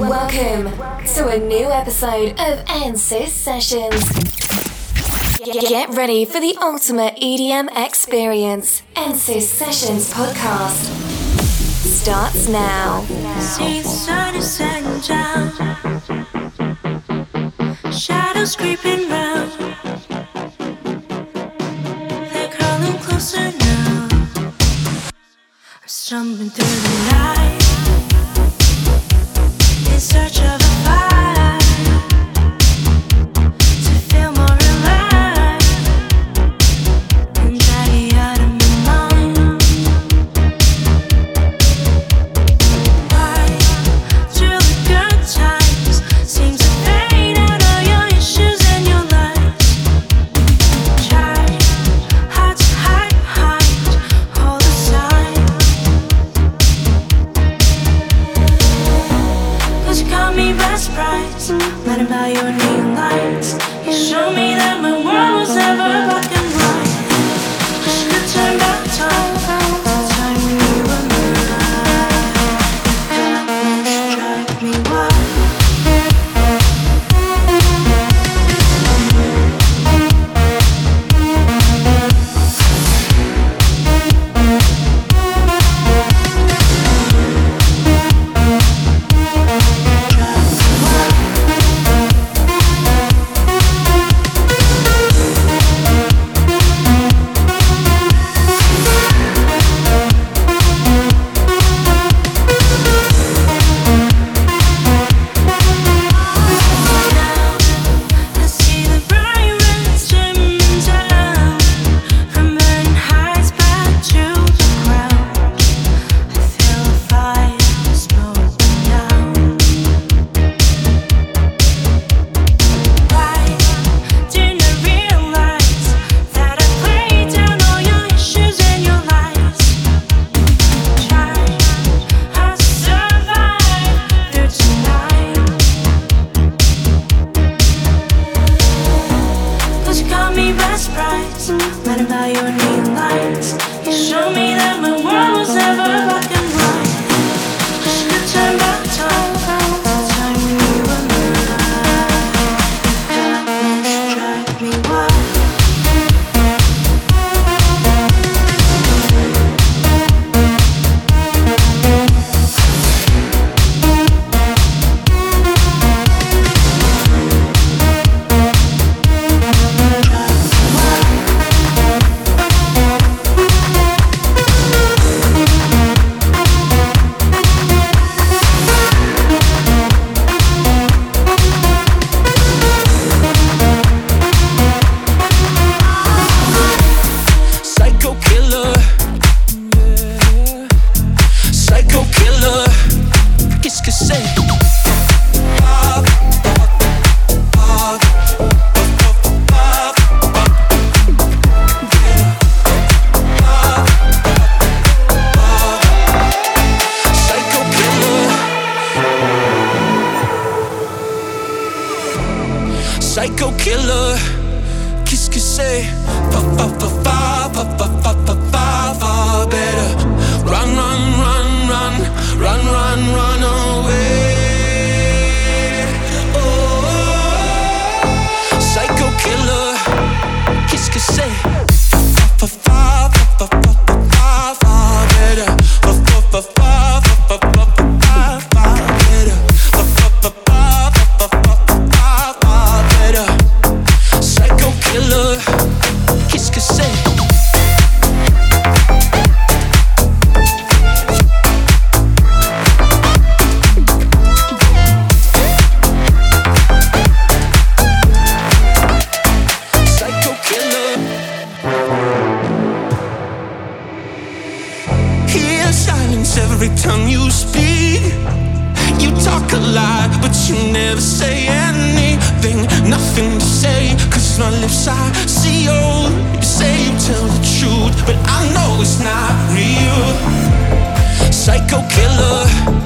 Welcome to a new episode of ANSYS Sessions. Get ready for the ultimate EDM experience. ANSYS Sessions podcast starts now. Shadows creeping round. They're crawling closer now. I'm stumbling through the night in search of lie, but you never say anything, nothing to say. Cause my lips I see. You say you tell the truth, but I know it's not real. Psycho killer.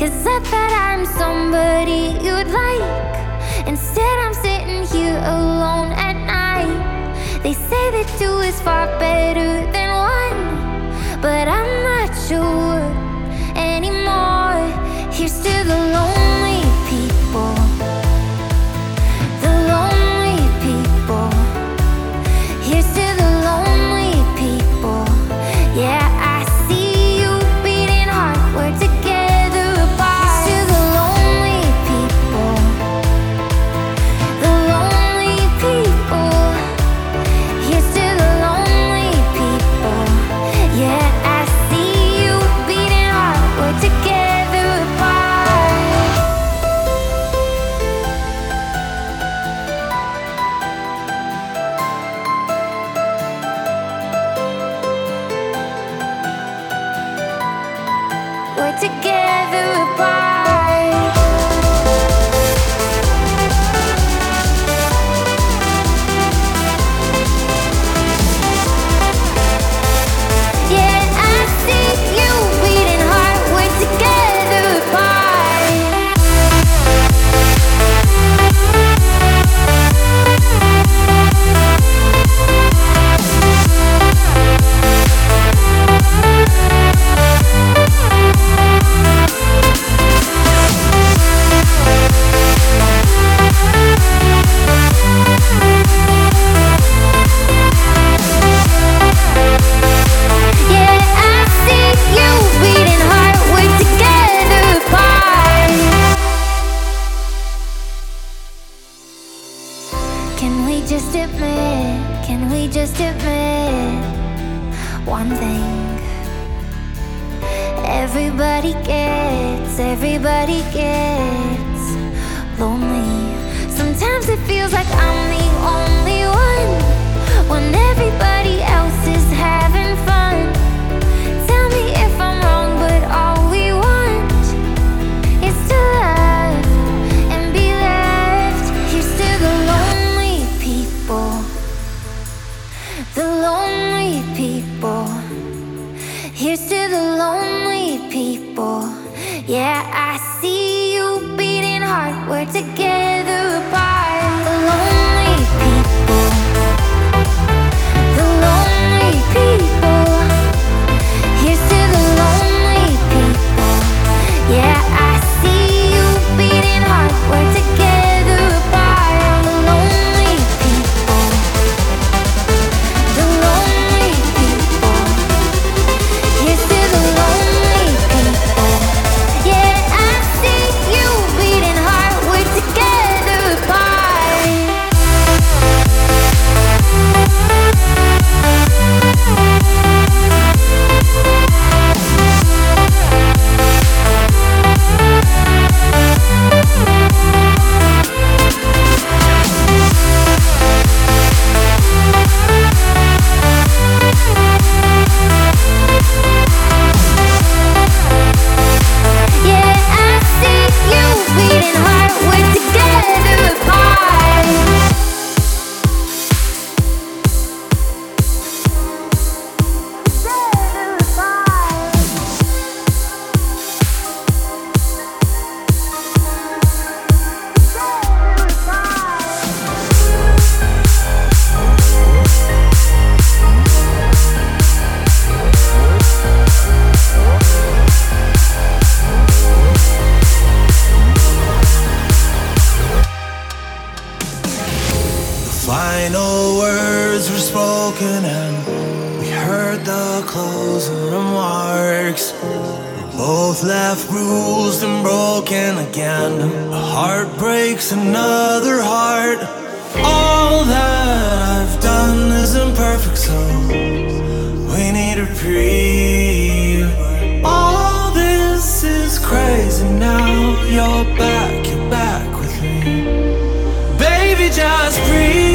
Cause I thought I'm somebody you'd like. Instead, I'm sitting here alone at night. They say that two is far better than one, but I'm not sure. you're back, you're back with me. Baby, just breathe.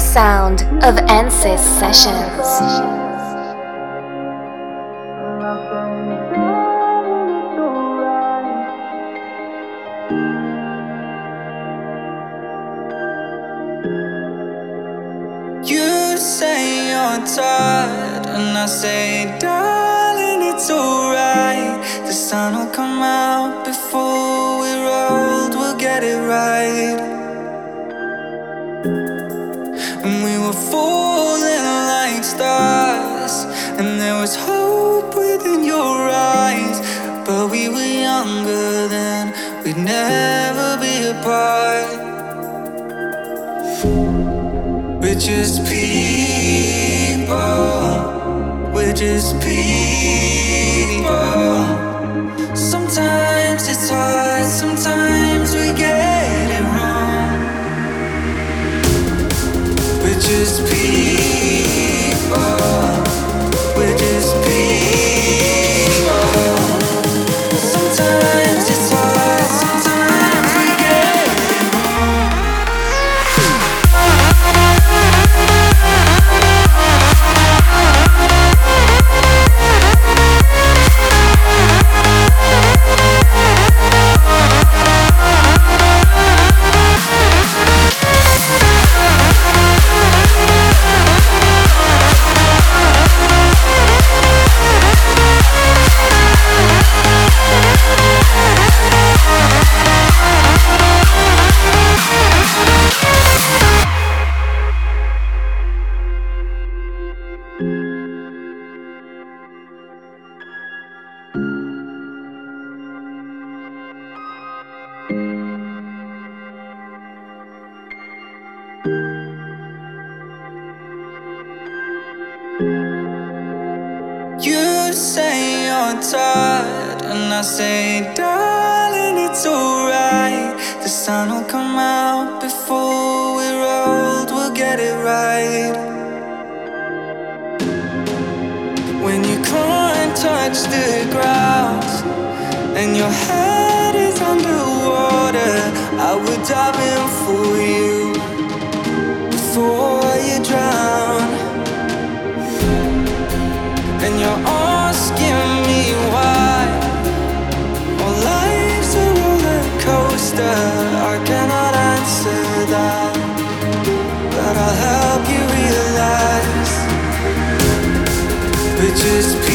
Sound of Ansys Sessions. Just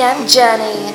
EDM journey.